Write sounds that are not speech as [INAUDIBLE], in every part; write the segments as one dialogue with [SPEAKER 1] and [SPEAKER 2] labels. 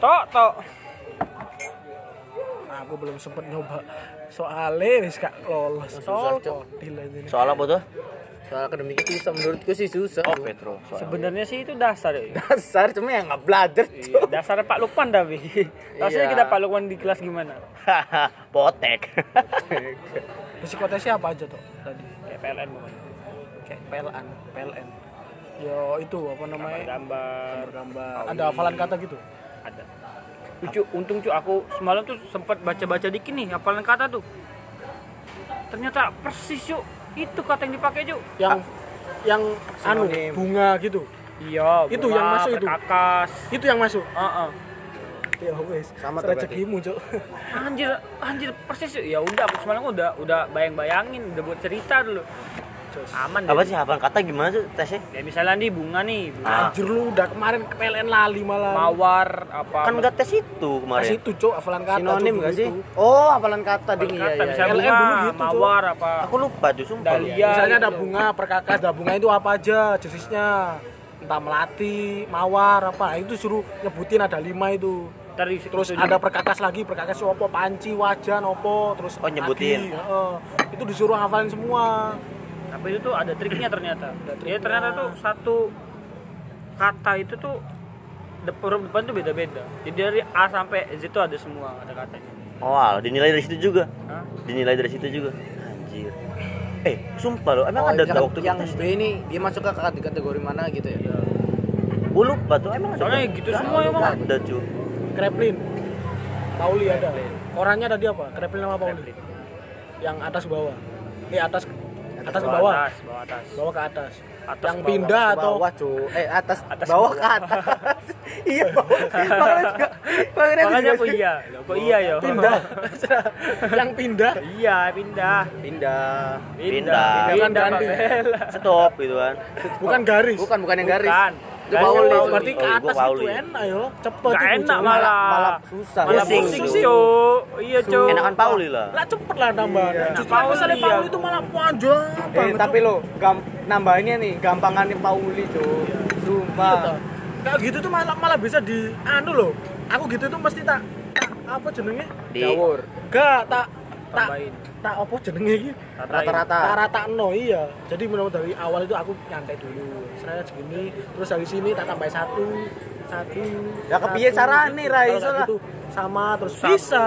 [SPEAKER 1] Tok, tok.
[SPEAKER 2] Nah, aku belum sempet nyoba soalnya wis gak lolos soal
[SPEAKER 3] Soal apa tuh?
[SPEAKER 4] Soal akademiknya susah menurutku sih susah.
[SPEAKER 3] Oh, Petro.
[SPEAKER 1] Sebenarnya sih itu dasar ya.
[SPEAKER 4] Dasar cuma yang nggak belajar.
[SPEAKER 1] Iya, dasar Pak Lukman tapi. Rasanya
[SPEAKER 4] Iya.
[SPEAKER 1] kita Pak Lukman di kelas gimana? [LAUGHS]
[SPEAKER 3] Potek.
[SPEAKER 2] psikotesnya [LAUGHS] apa aja tuh tadi
[SPEAKER 1] Kayak PLN bukan?
[SPEAKER 2] kayak PLN PLN yo itu apa namanya
[SPEAKER 1] Gambar.
[SPEAKER 2] gambar ada hafalan kata gitu
[SPEAKER 1] Ada. Lucu, untung cu aku semalam tuh sempat baca-baca dikit nih hafalan kata tuh. Ternyata persis cu. Itu kata yang dipakai cu.
[SPEAKER 2] yang yang anu
[SPEAKER 4] Sinonim.
[SPEAKER 2] bunga gitu
[SPEAKER 1] Iya,
[SPEAKER 2] Itu
[SPEAKER 1] bunga,
[SPEAKER 2] yang masuk itu?
[SPEAKER 1] perkakas.
[SPEAKER 2] itu yang masuk
[SPEAKER 1] Heeh.
[SPEAKER 2] ya wes
[SPEAKER 4] Sama
[SPEAKER 2] rezekimu cok
[SPEAKER 1] Anjir, anjir persis cu. Ya udah aku semalam udah udah bayang-bayangin, udah buat cerita dulu. Aman
[SPEAKER 3] Apa sih hafal kata gimana tuh tesnya?
[SPEAKER 1] Ya misalnya nih bunga nih, bunga.
[SPEAKER 3] Ah.
[SPEAKER 2] anjir lu udah kemarin ke PLN lali malah
[SPEAKER 1] mawar apa
[SPEAKER 3] Kan enggak tes itu kemarin.
[SPEAKER 2] itu cok hafalan kata
[SPEAKER 4] Sinonim
[SPEAKER 2] Cok,
[SPEAKER 4] nggak sih?
[SPEAKER 2] gitu.
[SPEAKER 4] Oh, hafalan kata ding
[SPEAKER 1] kata
[SPEAKER 4] iya iya.
[SPEAKER 1] misalnya
[SPEAKER 2] PLN
[SPEAKER 1] bunga,
[SPEAKER 2] dulu gitu,
[SPEAKER 1] mawar apa
[SPEAKER 3] Aku lupa tuh sumpah.
[SPEAKER 1] Dahlia.
[SPEAKER 2] misalnya ada bunga perkakas ada bunga itu apa aja jenisnya entah melati mawar apa itu suruh nyebutin ada lima itu terus ada perkakas lagi perkakas opo panci wajan opo terus
[SPEAKER 3] Oh, nyebutin.
[SPEAKER 2] lagi, heeh. itu disuruh hafalin semua
[SPEAKER 1] apa itu tuh ada triknya ternyata.
[SPEAKER 2] Ada
[SPEAKER 1] Jadi ternyata tuh satu kata itu tuh huruf depan tuh beda-beda. Jadi dari A sampai Z tuh ada semua ada katanya.
[SPEAKER 3] Oh, dinilai dari situ juga.
[SPEAKER 1] Hah?
[SPEAKER 3] Dinilai dari situ juga. Anjir. Eh, sumpah lo, emang
[SPEAKER 4] Oh,
[SPEAKER 3] ada waktu
[SPEAKER 4] yang? B ini dia masuk ke kate- kategori mana gitu ya?
[SPEAKER 3] Gue lupa tuh, emang ada.
[SPEAKER 1] Soalnya gitu semua emang.
[SPEAKER 3] Ada cuy.
[SPEAKER 2] kreplin Pauli ada korannya tadi apa kreplin sama Pauli yang atas bawah eh atas atas ke bawah
[SPEAKER 1] atas, bawah atas.
[SPEAKER 2] bawah ke atas,
[SPEAKER 1] Atas
[SPEAKER 2] yang
[SPEAKER 1] ke bawah.
[SPEAKER 2] pindah
[SPEAKER 4] Ke
[SPEAKER 2] atau
[SPEAKER 4] bawah, cu. Eh, atas,
[SPEAKER 1] Atas
[SPEAKER 4] bawah
[SPEAKER 1] ke
[SPEAKER 4] ke atas. [LAUGHS] iya, bawah. Makanya juga. Makanya
[SPEAKER 1] Makanya
[SPEAKER 4] sih.
[SPEAKER 1] iya. Kok iya ya?
[SPEAKER 2] pindah [LAUGHS] yang pindah
[SPEAKER 1] iya, pindah.
[SPEAKER 4] Pindah.
[SPEAKER 3] Pindah.
[SPEAKER 1] Pindah,
[SPEAKER 2] ganti.
[SPEAKER 1] Pak Bella.
[SPEAKER 3] Stop gitu kan.
[SPEAKER 2] bukan garis
[SPEAKER 4] Bukan, bukan yang garis.
[SPEAKER 1] Bukan.
[SPEAKER 4] Itu
[SPEAKER 1] Garis
[SPEAKER 4] Pauli.
[SPEAKER 1] Yang
[SPEAKER 2] Oh,
[SPEAKER 1] Pauli.
[SPEAKER 2] berarti ke
[SPEAKER 3] Oh, gua
[SPEAKER 2] atas itu
[SPEAKER 3] Pauli.
[SPEAKER 2] enak yo cepet
[SPEAKER 1] Gak
[SPEAKER 2] itu,
[SPEAKER 1] enak
[SPEAKER 2] Cuk.
[SPEAKER 1] malah.
[SPEAKER 4] malah susah.
[SPEAKER 1] Malah
[SPEAKER 3] Pusing.
[SPEAKER 1] Cuk. Iya, Cuk.
[SPEAKER 3] Enakan Pauli lah.
[SPEAKER 2] lah cepet lah nambah
[SPEAKER 1] Enak
[SPEAKER 2] justru
[SPEAKER 1] Pauli,
[SPEAKER 2] misalnya
[SPEAKER 1] iya.
[SPEAKER 2] Pauli itu malah panjang
[SPEAKER 4] Eh,
[SPEAKER 2] banget
[SPEAKER 4] tapi
[SPEAKER 2] Cuk.
[SPEAKER 4] lo nambahinnya nih gampangannya Pauli, cu. Sumpah.
[SPEAKER 2] Iya, kayak gitu tuh malah malah bisa di anu loh aku gitu tuh mesti tak apa jenenge
[SPEAKER 3] Di
[SPEAKER 4] Jawur.
[SPEAKER 2] gak tak tak
[SPEAKER 1] Tambahin.
[SPEAKER 2] tak apa jenenge iki.
[SPEAKER 4] Rata-rata.
[SPEAKER 2] rata no iya jadi menurut dari awal itu aku nyantai dulu saya segini terus dari sini tak tambah satu satu
[SPEAKER 4] Ya, kepiye carane?
[SPEAKER 2] Kalau
[SPEAKER 4] Iso lah.
[SPEAKER 2] gitu sama terus
[SPEAKER 1] Sama.
[SPEAKER 2] bisa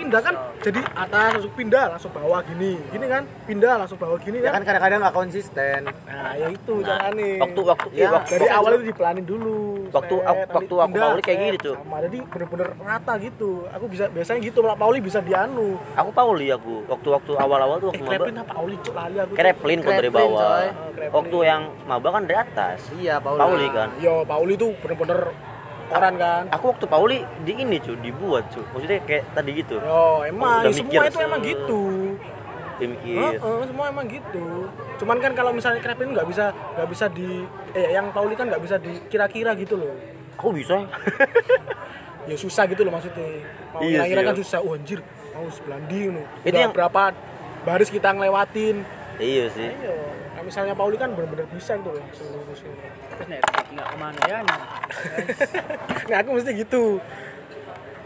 [SPEAKER 2] pindah kan jadi atas langsung pindah langsung bawah gini gini kan pindah langsung bawah gini
[SPEAKER 4] Ya kan
[SPEAKER 2] kan
[SPEAKER 4] kadang-kadang nggak konsisten.
[SPEAKER 2] nah ya itu
[SPEAKER 3] Nah,
[SPEAKER 2] caranya
[SPEAKER 3] waktu waktu
[SPEAKER 4] Ya,
[SPEAKER 3] iya, waktu
[SPEAKER 2] dari
[SPEAKER 3] waktu-
[SPEAKER 2] awal itu dipelanin dulu
[SPEAKER 3] Waktu
[SPEAKER 2] Set,
[SPEAKER 3] aku-
[SPEAKER 2] nanti
[SPEAKER 3] waktu aku
[SPEAKER 2] pindah,
[SPEAKER 3] Pauli kayak
[SPEAKER 2] set,
[SPEAKER 3] gini, Cuk.
[SPEAKER 2] sama jadi bener-bener rata gitu aku bisa biasanya gitu malah Pauli bisa dianu
[SPEAKER 3] aku Pauli aku. Waktu-waktu awal-awal tuh
[SPEAKER 2] eh
[SPEAKER 3] waktu
[SPEAKER 2] Kreplin
[SPEAKER 3] maba.
[SPEAKER 2] apa Pauli cuk lali aku
[SPEAKER 3] Kreplin kok dari bawah.
[SPEAKER 4] coy.
[SPEAKER 2] Oh.
[SPEAKER 3] Waktu yang maba kan dari atas.
[SPEAKER 4] Iya, Pauli.
[SPEAKER 3] Pauli kan.
[SPEAKER 2] yo Pauli tuh bener-bener orang kan
[SPEAKER 3] Aku waktu Pauli di ini cuy, dibuat cuy. Maksudnya kayak tadi gitu.
[SPEAKER 2] yo emang
[SPEAKER 3] Udah
[SPEAKER 2] semua
[SPEAKER 3] mikir,
[SPEAKER 2] itu emang gitu
[SPEAKER 3] mikir.
[SPEAKER 2] Heeh, semua emang gitu cuman kan kalau misalnya Kreplin nggak bisa nggak bisa di eh yang Pauli kan nggak bisa dikira-kira gitu loh
[SPEAKER 3] Aku bisa. [LAUGHS]
[SPEAKER 2] ya susah gitu loh maksudnya mau
[SPEAKER 3] Iya
[SPEAKER 2] kira-kira kan
[SPEAKER 3] ya.
[SPEAKER 2] susah oh anjir mau sebelandi nu
[SPEAKER 3] Itu yang-
[SPEAKER 2] berapa baris kita ngelewatin
[SPEAKER 3] iya sih.
[SPEAKER 2] Iya, nah, misalnya Pauli kan bener-bener bisa gitu loh seluruh seluruh.
[SPEAKER 1] Terus nih, nggak ke mana ya? [LAUGHS]
[SPEAKER 2] Nah aku mesti gitu.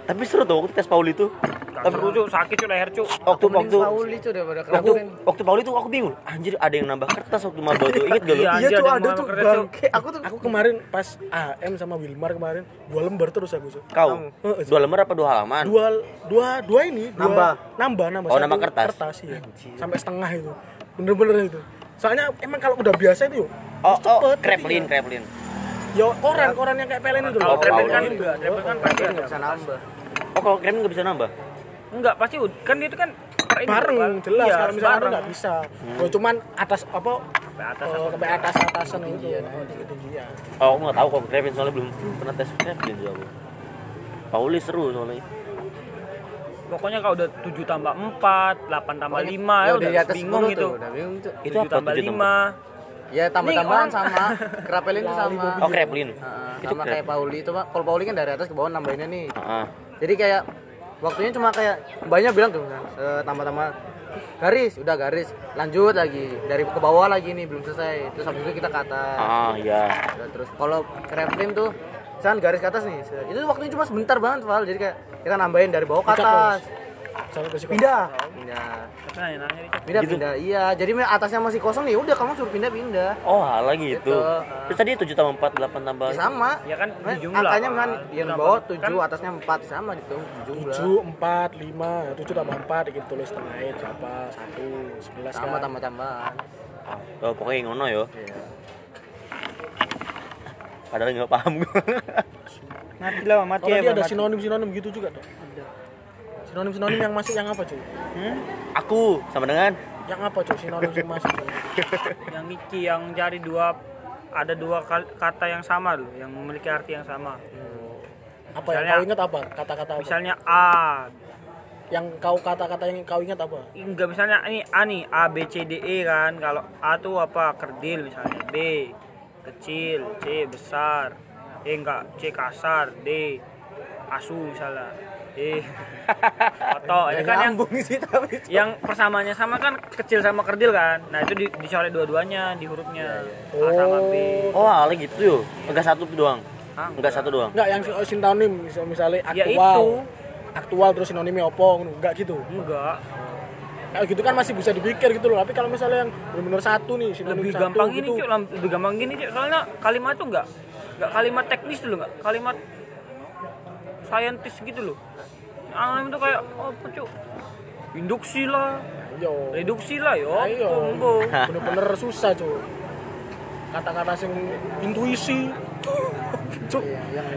[SPEAKER 3] Tapi seru tuh waktu tes Pauli itu.
[SPEAKER 1] Gak seru Cuk, sakit Cuk leher Cuk.
[SPEAKER 3] Waktu
[SPEAKER 4] Mending
[SPEAKER 3] waktu
[SPEAKER 4] Pauli cu daripada
[SPEAKER 3] waktu waktu Pauli tuh aku bingung. Anjir ada yang nambah kertas waktu maba [LAUGHS] tuh. Ingat gak lu?
[SPEAKER 1] Iya.
[SPEAKER 2] Iya tuh
[SPEAKER 1] ada
[SPEAKER 2] tuh bangke. Aku tuh aku kemarin pas AM sama Wilmar kemarin dua lembar terus aku tuh.
[SPEAKER 3] Kau dua lembar apa dua halaman?
[SPEAKER 2] Dua dua dua ini dua,
[SPEAKER 4] Nambah.
[SPEAKER 2] nambah nambah
[SPEAKER 3] Oh, nambah kertas.
[SPEAKER 2] iya. sampai setengah itu bener-bener itu soalnya emang kalau udah biasa itu yuk
[SPEAKER 3] Oh, oh,
[SPEAKER 2] cepet
[SPEAKER 3] kreplin, kreplin.
[SPEAKER 2] yo koran koran yang kayak pelen itu
[SPEAKER 1] Kalau
[SPEAKER 2] loh.
[SPEAKER 1] Kreplin kan enggak, Kreplin kan pasti
[SPEAKER 4] Nggak
[SPEAKER 1] ada.
[SPEAKER 4] bisa nambah.
[SPEAKER 3] Oh, kalau kreplin nggak bisa nambah?
[SPEAKER 1] Enggak, pasti kan itu kan
[SPEAKER 2] bareng
[SPEAKER 1] Bang.
[SPEAKER 2] jelas
[SPEAKER 1] Iya,
[SPEAKER 2] kalau misalnya
[SPEAKER 1] bareng.
[SPEAKER 2] nggak bisa oh, cuman atas apa
[SPEAKER 1] Sampai atas
[SPEAKER 2] oh, sampai atas atasan itu oh, ketinggian
[SPEAKER 3] Oh, aku nggak tahu kalau kreplin soalnya belum pernah tes kreplin aku. Pauli seru soalnya.
[SPEAKER 1] Pokoknya kalau udah 7 tambah 4, 8 tambah 5 ya udah
[SPEAKER 4] di atas
[SPEAKER 1] bingung
[SPEAKER 4] 10
[SPEAKER 1] gitu.
[SPEAKER 4] tuh, Udah bingung tuh.
[SPEAKER 3] Itu
[SPEAKER 1] 7
[SPEAKER 3] apa,
[SPEAKER 1] tambah
[SPEAKER 3] 7
[SPEAKER 1] 5.
[SPEAKER 4] Ya tambah-tambahan sama. Krapelin itu sama.
[SPEAKER 3] Oh.
[SPEAKER 4] Heeh,
[SPEAKER 3] Itu
[SPEAKER 4] sama
[SPEAKER 3] krep.
[SPEAKER 4] kayak Pauli itu pak. Kalau Pauli kan dari atas ke bawah nambahinnya nih.
[SPEAKER 3] Heeh.
[SPEAKER 4] Jadi kayak waktunya cuma kayak banyak bilang tuh kan, tambah-tambah garis udah garis lanjut lagi dari ke bawah lagi nih belum selesai terus habis itu kita ke atas
[SPEAKER 3] ah iya
[SPEAKER 4] terus kalau kreatif tuh misalkan garis ke atas nih. Itu waktunya cuma sebentar banget Val. Jadi kayak kita nambahin dari bawah ke atas. pindah. Pindah.
[SPEAKER 1] Dicap.
[SPEAKER 4] pindah
[SPEAKER 3] Gitu.
[SPEAKER 4] pindah. Iya jadi atasnya masih kosong nih. Udah kamu suruh pindah pindah
[SPEAKER 3] oh halah gitu.
[SPEAKER 4] Gitu.
[SPEAKER 3] terus tadi tujuh tambah empat delapan tambah
[SPEAKER 4] Ya, sama.
[SPEAKER 1] Ya kan
[SPEAKER 4] Nah,
[SPEAKER 1] di jumlah.
[SPEAKER 4] angkanya kan yang bawah tujuh
[SPEAKER 1] Kan?
[SPEAKER 4] atasnya empat sama gitu. Jumlah.
[SPEAKER 2] Tujuh empat lima tujuh tambah empat gitu tulis tengahnya berapa? Satu sebelas
[SPEAKER 4] sama
[SPEAKER 2] kan?
[SPEAKER 4] tambah tambahan
[SPEAKER 3] oh, pokoknya ngono yo.
[SPEAKER 4] Iya
[SPEAKER 3] padahal nggak paham gue [LAUGHS]
[SPEAKER 1] Mati lah, mati
[SPEAKER 2] oh
[SPEAKER 1] ya.
[SPEAKER 2] tadi ada
[SPEAKER 1] mati.
[SPEAKER 2] sinonim sinonim gitu juga tuh sinonim sinonim yang masuk yang apa cuy
[SPEAKER 1] Hmm?
[SPEAKER 3] aku sama dengan
[SPEAKER 2] yang apa cuy sinonim yang masuk cuy? [LAUGHS]
[SPEAKER 1] Yang iki yang jadi dua ada dua kata yang sama loh, yang memiliki arti yang sama.
[SPEAKER 2] apa yang
[SPEAKER 1] Misalnya-
[SPEAKER 2] kau ingat apa kata-kata apa
[SPEAKER 1] Misalnya A,
[SPEAKER 2] yang kau kata-kata yang kau ingat apa
[SPEAKER 1] enggak misalnya ini A nih A B C D E kan. Kalau A tuh apa? Kerdil misalnya. B kecil, C besar. E enggak, C kasar, D asu misalnya. E [LAUGHS] atau ya kan yang
[SPEAKER 4] sih tapi
[SPEAKER 1] yang persamanya sama kan kecil sama kerdil kan. Nah, itu di, dicoret dua-duanya di hurufnya. A sama B.
[SPEAKER 3] oh halah gitu yo enggak satu doang
[SPEAKER 1] Ah,
[SPEAKER 3] enggak satu doang
[SPEAKER 2] enggak yang si- sinonim misal- misalnya
[SPEAKER 1] Ya
[SPEAKER 2] aktual
[SPEAKER 1] itu.
[SPEAKER 2] aktual terus sinonimnya ngono. enggak gitu
[SPEAKER 1] Enggak.
[SPEAKER 2] Kayak gitu kan masih bisa dipikir gitu loh. Tapi kalau misalnya yang benar-benar satu nih, sinonim
[SPEAKER 1] lebih
[SPEAKER 2] satu
[SPEAKER 1] gampang ini
[SPEAKER 2] gitu.
[SPEAKER 1] cuy lam- lebih gampang gini cuy soalnya kalimat tuh enggak enggak kalimat teknis dulu enggak kalimat saintis gitu loh anonim tuh kayak oh, apa cuy induksi lah
[SPEAKER 2] Ayo.
[SPEAKER 1] reduksi lah yo
[SPEAKER 2] Ayo.
[SPEAKER 1] tunggu
[SPEAKER 2] Bener-bener susah, cuy. Kata-kata sing intuisi. Cuk.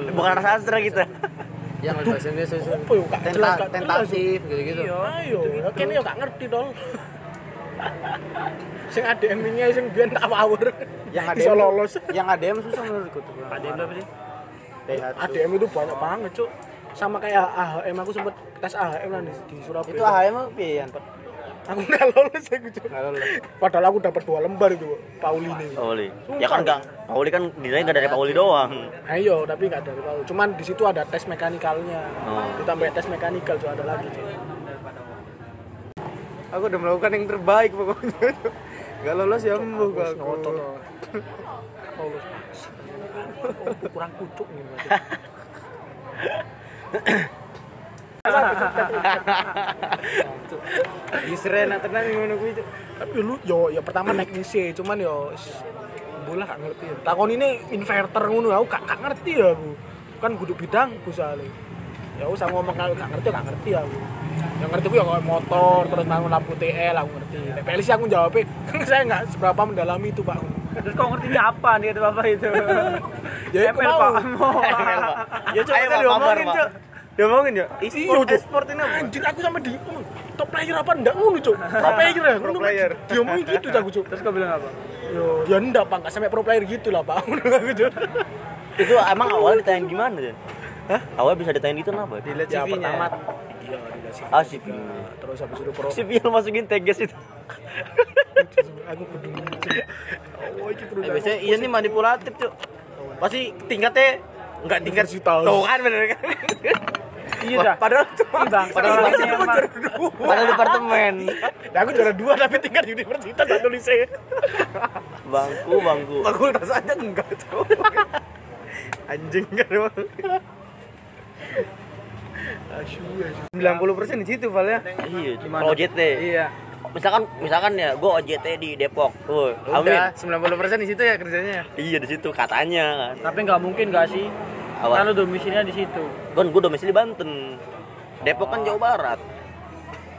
[SPEAKER 3] bukan sastra gitu
[SPEAKER 4] yang bahasa Indonesia
[SPEAKER 2] Apa yo gak jelas
[SPEAKER 4] tenta-
[SPEAKER 2] gak jelas.
[SPEAKER 4] tentatif gitu gitu
[SPEAKER 1] iya
[SPEAKER 2] Ayo, kene yo gak ngerti dol. [LAUGHS] sing ADM ini sing biyen tak power.
[SPEAKER 4] yang ADM
[SPEAKER 2] lolos.
[SPEAKER 4] yang ADM susah menurutku tuh
[SPEAKER 1] yang berapa sih
[SPEAKER 2] ADM itu banyak banget, cuk. Sama kayak AHM aku sempet tes AHM lah di, di Surabaya.
[SPEAKER 4] itu AHM apa Yan?
[SPEAKER 2] Aku nggak lolos aku.
[SPEAKER 4] Nggak lolos.
[SPEAKER 2] Padahal aku dapat dua lembar itu, Pauli ini.
[SPEAKER 3] Pauli ya kan enggak Pauli kan dinilai enggak dari Pauli doang
[SPEAKER 2] Ayo, tapi nggak dari Pauli. Cuman di situ ada tes mekanikalnya.
[SPEAKER 3] Oh.
[SPEAKER 2] Ditambah tes mekanikal tuh ada lagi, cuy.
[SPEAKER 4] aku udah melakukan yang terbaik pokoknya Gak lolos ya
[SPEAKER 2] Wes
[SPEAKER 4] aku
[SPEAKER 2] ngotot. Lolos. [LAUGHS] Oh, kurang kucuk nih [LAUGHS] berarti.
[SPEAKER 4] Yusren atau tenang ngono kuwi.
[SPEAKER 2] Tapi lu yo ya pertama naik ngisi, cuman yo bola gak ngerti. Takon ini inverter ngono aku gak, gak ngerti ya aku. Kan kudu bidang aku soalnya. Ya usah ngomong kalau gak ngerti gak ngerti aku. Yang ngerti aku ya kayak motor terus bangun lampu TL aku ngerti. Nek PLC aku jawabnya [LAUGHS] saya nggak seberapa mendalami itu pak.
[SPEAKER 1] terus kau ngerti ini apa nih kata bapak itu [LAUGHS]
[SPEAKER 2] Ya, aku
[SPEAKER 1] ML,
[SPEAKER 2] mau.
[SPEAKER 1] pak [LAUGHS]
[SPEAKER 4] Ya coba kan diomongin Cuk. Diomongin ya.
[SPEAKER 2] Iya,
[SPEAKER 4] E-sport,
[SPEAKER 2] Cuk.
[SPEAKER 4] e-sport ini apa?
[SPEAKER 2] Anjir aku sama di oh, top player apa enggak ngono cuk. [LAUGHS] Pro player ya.
[SPEAKER 4] Pro player.
[SPEAKER 2] Dia ngomong gitu aku cuk.
[SPEAKER 1] terus kau bilang apa
[SPEAKER 2] Yo, ya enggak pak, nggak sampai pro player gitu lah pak. [LAUGHS] Ngono aku cuk.
[SPEAKER 3] itu emang awalnya ditanya gimana ya Hah? Awalnya bisa ditanya itu kenapa?
[SPEAKER 4] Dilihat
[SPEAKER 2] Ya
[SPEAKER 4] CV-nya.
[SPEAKER 2] pertama iya dikasih.
[SPEAKER 3] Ah, CV.
[SPEAKER 2] Terus habis itu pro. [LAUGHS]
[SPEAKER 3] Si Bill masukin tegas itu.
[SPEAKER 2] aku peduli. Oh, iki terus.
[SPEAKER 4] Eh, biasanya iya nih manipulatif, Cuk. Pasti tingkatnya enggak tingkat
[SPEAKER 2] Universitas.
[SPEAKER 4] Tuh kan bener kan?
[SPEAKER 1] Iya dah
[SPEAKER 4] Padahal cuma
[SPEAKER 1] bang
[SPEAKER 4] padahal
[SPEAKER 1] padahal emang
[SPEAKER 3] Padahal departemen.
[SPEAKER 2] Nah, aku juara dua tapi tingkat di universitas tak tulisnya.
[SPEAKER 3] Bangku, bangku.
[SPEAKER 4] fakultas aja enggak, Cuk. Anjing kan emang.
[SPEAKER 2] Asyik, asyik.
[SPEAKER 4] 90% di situ, Val ya.
[SPEAKER 3] Iya, cuma OJT.
[SPEAKER 4] Iya.
[SPEAKER 3] Misalkan misalkan ya gue OJT di Depok. Tuh, amin.
[SPEAKER 4] Udah, 90% di situ ya kerjanya.
[SPEAKER 3] Iya di situ katanya kan.
[SPEAKER 1] tapi nggak mungkin gak sih
[SPEAKER 3] Apa?
[SPEAKER 1] kan lu domisilinya di situ
[SPEAKER 3] Kan gue domisili Banten. Depok kan Jawa Barat.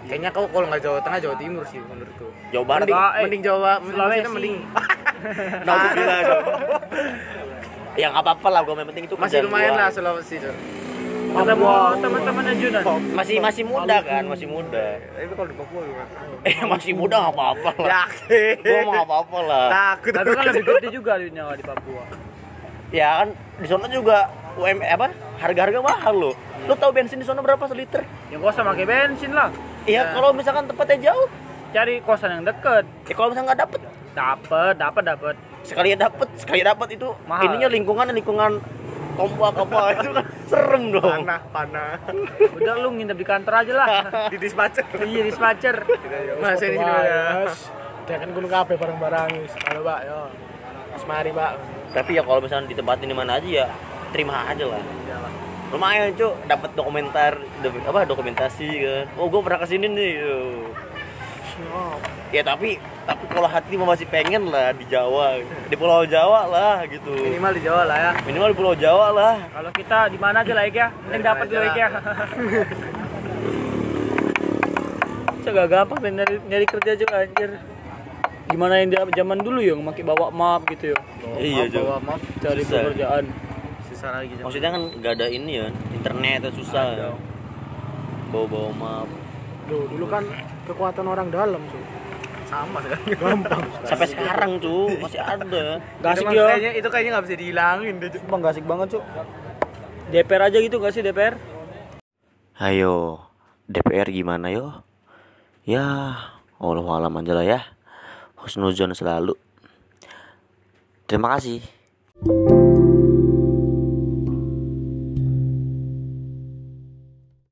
[SPEAKER 4] Kayaknya kau kalau nggak Jawa Tengah Jawa Timur sih menurutku.
[SPEAKER 3] Jawa Barat.
[SPEAKER 4] Mending,
[SPEAKER 1] Pak, eh,
[SPEAKER 4] mending Jawa,
[SPEAKER 1] Sulawesi.
[SPEAKER 4] maksudnya mending [LAUGHS]
[SPEAKER 3] Nauzubillah dong. [LAUGHS] Ya nggak apa-apa lah, gue yang penting itu
[SPEAKER 4] masih lumayan
[SPEAKER 3] gua.
[SPEAKER 4] lah Sulawesi, Cuk.
[SPEAKER 1] ketemu teman-temannya Junan
[SPEAKER 3] Masih masih muda kan, masih muda.
[SPEAKER 4] Tapi kalau di Papua gimana? [LAUGHS]
[SPEAKER 3] Eh masih muda nggak apa-apa lah.
[SPEAKER 4] Yakin.
[SPEAKER 3] Gue mau nggak apa-apa lah.
[SPEAKER 4] Takut
[SPEAKER 1] tapi kan lebih gede juga duitnya di Papua
[SPEAKER 3] Ya kan di sana juga UM apa harga-harga mahal loh. Lu tahu bensin di sana berapa seliter?
[SPEAKER 1] yang kau usah pakai bensin lah
[SPEAKER 3] Iya kalau misalkan tempatnya jauh,
[SPEAKER 1] cari kosan yang deket
[SPEAKER 3] ya kalau misalkan nggak dapet
[SPEAKER 1] dapet dapet dapet
[SPEAKER 3] sekali dapet sekali dapet itu
[SPEAKER 1] Mahal.
[SPEAKER 3] ininya lingkungan lingkungan tombak apa [LAUGHS] itu kan serem dong
[SPEAKER 2] panah panah
[SPEAKER 1] Udah lu nginep di kantor aja lah. [LAUGHS]
[SPEAKER 2] di dispatcher
[SPEAKER 1] Iya dispatcher.
[SPEAKER 4] Mas ini sini
[SPEAKER 2] Wah,
[SPEAKER 4] ya.
[SPEAKER 2] Mas. dia kan gunung kape bareng-bareng halo pak yo Mas mari pak
[SPEAKER 3] tapi ya kalau misalnya ditempatin di mana aja ya terima aja lah lumayan cuy dapat dokumenter do- apa dokumentasi kan oh gue pernah ke sini nih yo. ya tapi tapi kalau hati mah masih pengen lah di Jawa di Pulau Jawa lah gitu
[SPEAKER 4] Minimal di Jawa lah ya.
[SPEAKER 3] minimal di Pulau Jawa lah
[SPEAKER 1] Kalau kita di mana aja lah ya, penting dapat dulu
[SPEAKER 4] lah.
[SPEAKER 1] ya. Gak gampang men, nyari, nyari kerja juga anjir. Gimana yang zaman dulu ya, pakai bawa map gitu ya.
[SPEAKER 3] iya
[SPEAKER 1] Map, bawa map cari pekerjaan.
[SPEAKER 4] Susah lagi.
[SPEAKER 3] Maksudnya kan gak ada ini ya internet ya susah bawa bawa map
[SPEAKER 2] Duh, dulu kan kekuatan orang dalam tuh
[SPEAKER 4] sama sekali.
[SPEAKER 2] gampang [LAUGHS]
[SPEAKER 3] sampai sekarang cuy masih ada
[SPEAKER 1] Gak asik ya.
[SPEAKER 4] Kayaknya itu kayaknya nggak bisa dihilangin deh.
[SPEAKER 1] Bang gak asik banget cuk. DPR aja gitu gak sih DPR?
[SPEAKER 3] Ayo, DPR gimana yo? Ya, Allah alam aja lah ya. Husnuzon selalu. Terima kasih.